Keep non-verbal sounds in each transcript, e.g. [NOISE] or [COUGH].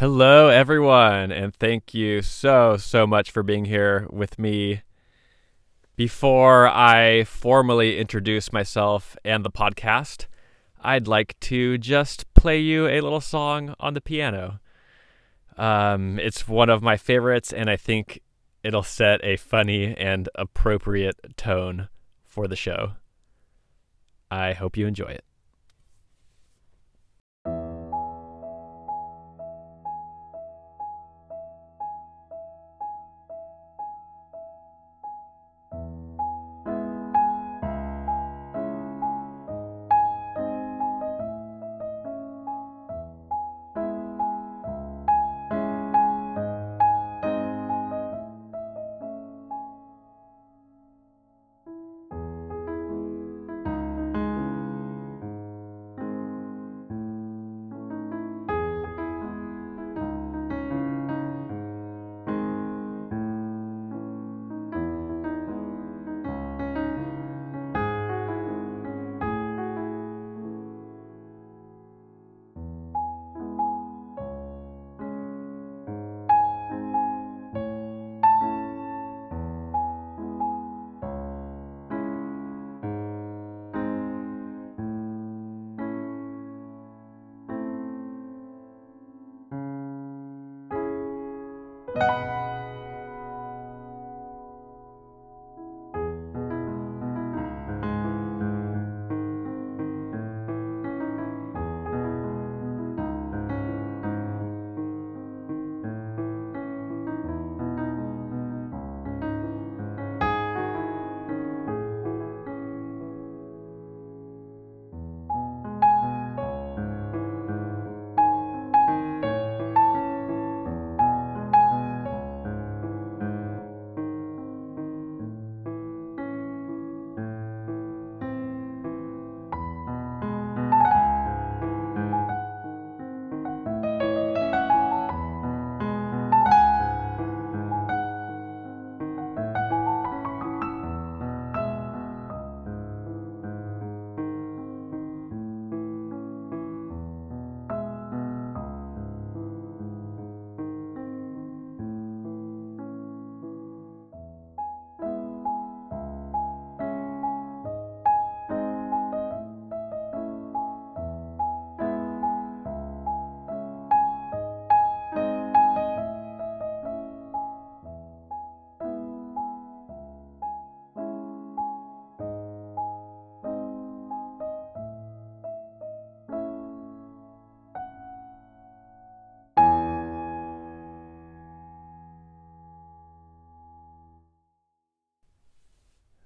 Hello, everyone, and thank you so, so much for being here with me. Before I formally introduce myself and the podcast, I'd like to just play you a little song on the piano. Um, it's one of my favorites, and I think it'll set a funny and appropriate tone for the show. I hope you enjoy it. Música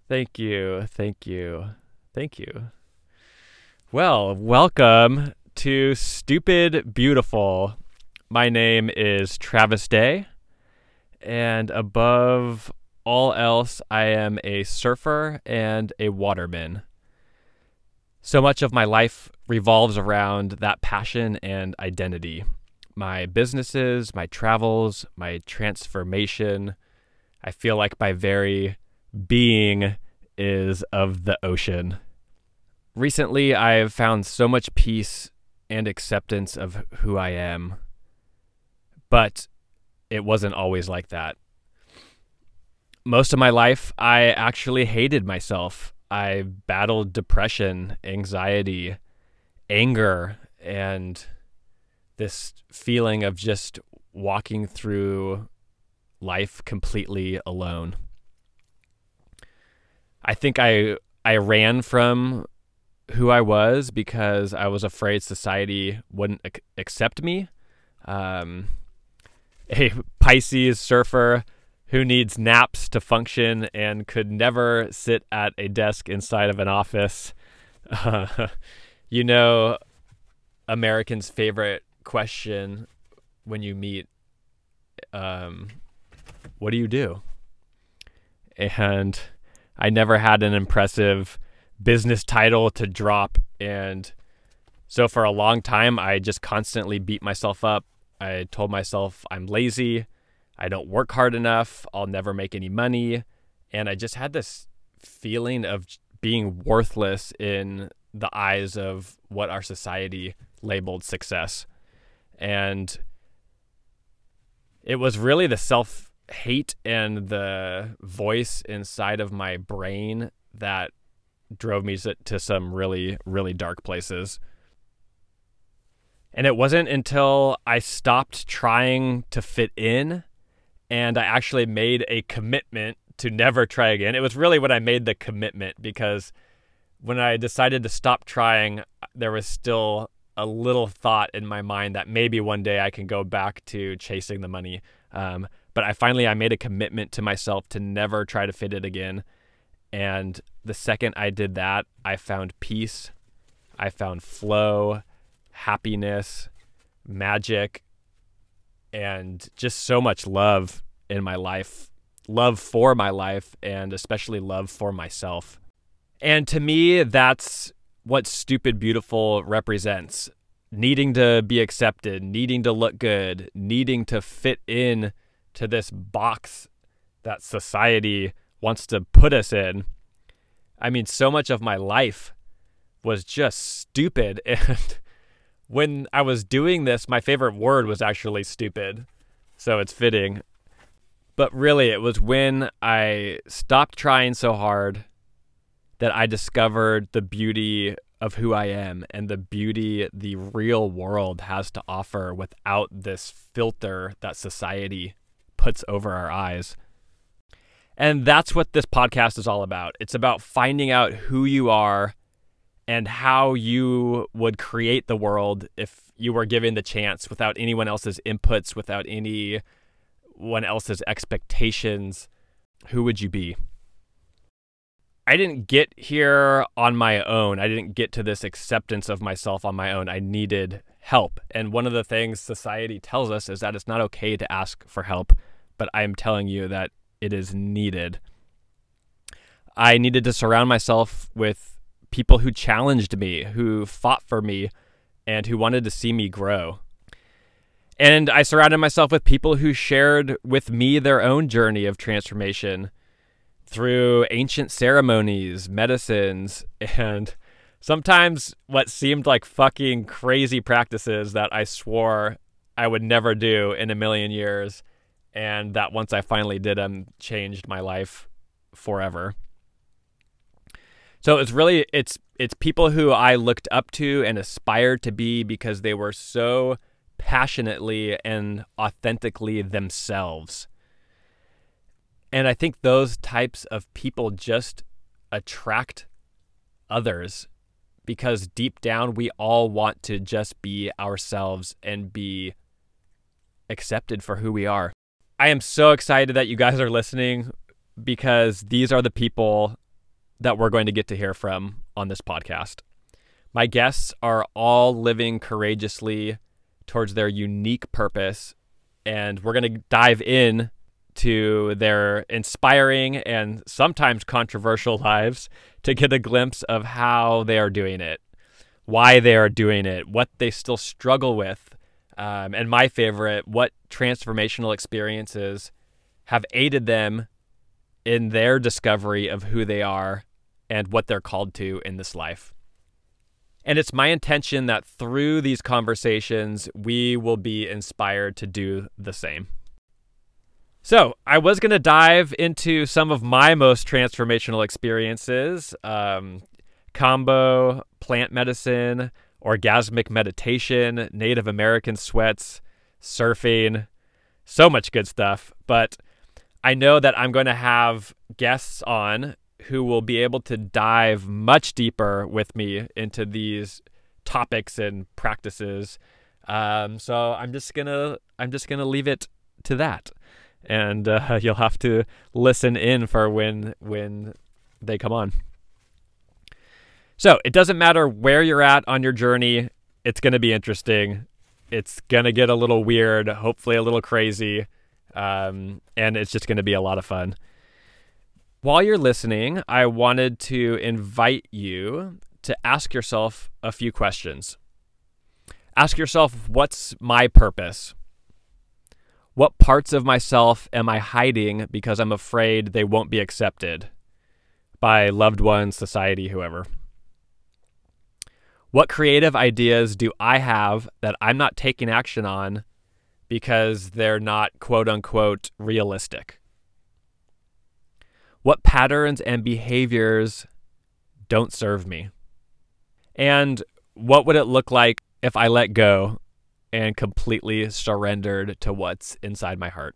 Thank you. Thank you. Thank you. Well, welcome to Stupid Beautiful. My name is Travis Day, and above all else, I am a surfer and a waterman. So much of my life revolves around that passion and identity. My businesses, my travels, my transformation. I feel like my very being is of the ocean. Recently, I've found so much peace and acceptance of who I am, but it wasn't always like that. Most of my life, I actually hated myself. I battled depression, anxiety, anger, and this feeling of just walking through life completely alone. I think I I ran from who I was because I was afraid society wouldn't ac- accept me. Um, [LAUGHS] a Pisces surfer who needs naps to function and could never sit at a desk inside of an office. Uh, [LAUGHS] you know, Americans' favorite question when you meet, um, what do you do? And I never had an impressive business title to drop. And so for a long time, I just constantly beat myself up. I told myself I'm lazy. I don't work hard enough. I'll never make any money. And I just had this feeling of being worthless in the eyes of what our society labeled success. And it was really the self hate and the voice inside of my brain that drove me to some really, really dark places. And it wasn't until I stopped trying to fit in and I actually made a commitment to never try again. It was really when I made the commitment because when I decided to stop trying, there was still a little thought in my mind that maybe one day I can go back to chasing the money. Um, but I finally I made a commitment to myself to never try to fit it again. And the second I did that, I found peace, I found flow, happiness, magic, and just so much love in my life, love for my life, and especially love for myself. And to me, that's what stupid beautiful represents needing to be accepted, needing to look good, needing to fit in to this box that society wants to put us in. I mean, so much of my life was just stupid. [LAUGHS] And when I was doing this, my favorite word was actually stupid. So it's fitting. But really, it was when I stopped trying so hard that I discovered the beauty of who I am and the beauty the real world has to offer without this filter that society puts over our eyes. And that's what this podcast is all about. It's about finding out who you are and how you would create the world if you were given the chance without anyone else's inputs, without anyone else's expectations. Who would you be? I didn't get here on my own. I didn't get to this acceptance of myself on my own. I needed help. And one of the things society tells us is that it's not okay to ask for help, but I am telling you that it is needed. I needed to surround myself with people who challenged me, who fought for me, and who wanted to see me grow. And I surrounded myself with people who shared with me their own journey of transformation through ancient ceremonies, medicines, [LAUGHS] and sometimes what seemed like fucking crazy practices that I swore I would never do in a million years. And that once I finally did them, changed my life forever. So it's really it's it's people who I looked up to and aspired to be because they were so passionately and authentically themselves. And I think those types of people just attract others because deep down we all want to just be ourselves and be accepted for who we are. I am so excited that you guys are listening because these are the people that we're going to get to hear from on this podcast. My guests are all living courageously towards their unique purpose, and we're going to dive in to their inspiring and sometimes controversial lives to get a glimpse of how they are doing it, why they are doing it, what they still struggle with, um, and my favorite, what transformational experiences have aided them in their discovery of who they are and what they're called to in this life. And it's my intention that through these conversations, we will be inspired to do the same. So, I was going to dive into some of my most transformational experiences um, kambo, plant medicine, orgasmic meditation, Native American sweats, surfing, so much good stuff. But I know that I'm going to have guests on who will be able to dive much deeper with me into these topics and practices. Um, so I'm just gonna I'm just gonna leave it to that and uh, [LAUGHS] you'll have to listen in for when when they come on. So it doesn't matter where you're at on your journey; it's going to be interesting. It's going to get a little weird, hopefully a little crazy, um, and it's just going to be a lot of fun. While you're listening, I wanted to invite you to ask yourself a few questions. Ask yourself, what's my purpose? What parts of myself am I hiding because I'm afraid they won't be accepted by loved ones, society, whoever? What creative ideas do I have that I'm not taking action on because they're not quote unquote realistic? What patterns and behaviors don't serve me? And what would it look like if I let go and completely surrendered to what's inside my heart?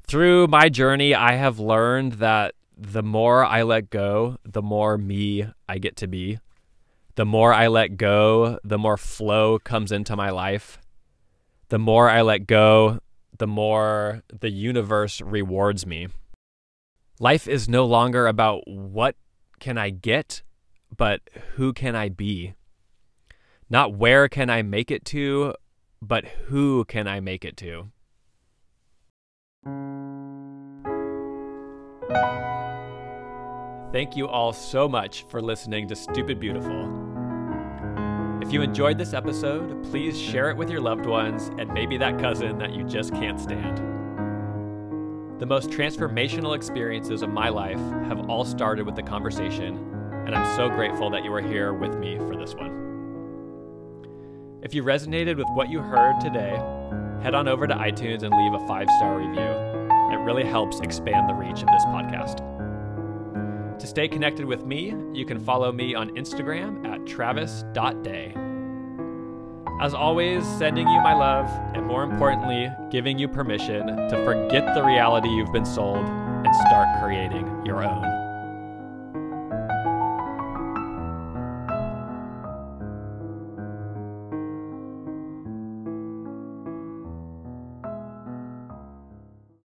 Through my journey, I have learned that the more I let go, the more me I get to be. The more I let go, the more flow comes into my life. The more I let go, the more the universe rewards me. Life is no longer about what can I get, but who can I be? Not where can I make it to, but who can I make it to? Thank you all so much for listening to Stupid Beautiful. If you enjoyed this episode, please share it with your loved ones and maybe that cousin that you just can't stand. The most transformational experiences of my life have all started with the conversation, and I'm so grateful that you are here with me for this one. If you resonated with what you heard today, head on over to iTunes and leave a five star review. It really helps expand the reach of this podcast. To stay connected with me, you can follow me on Instagram at travis.day. As always, sending you my love, and more importantly, giving you permission to forget the reality you've been sold and start creating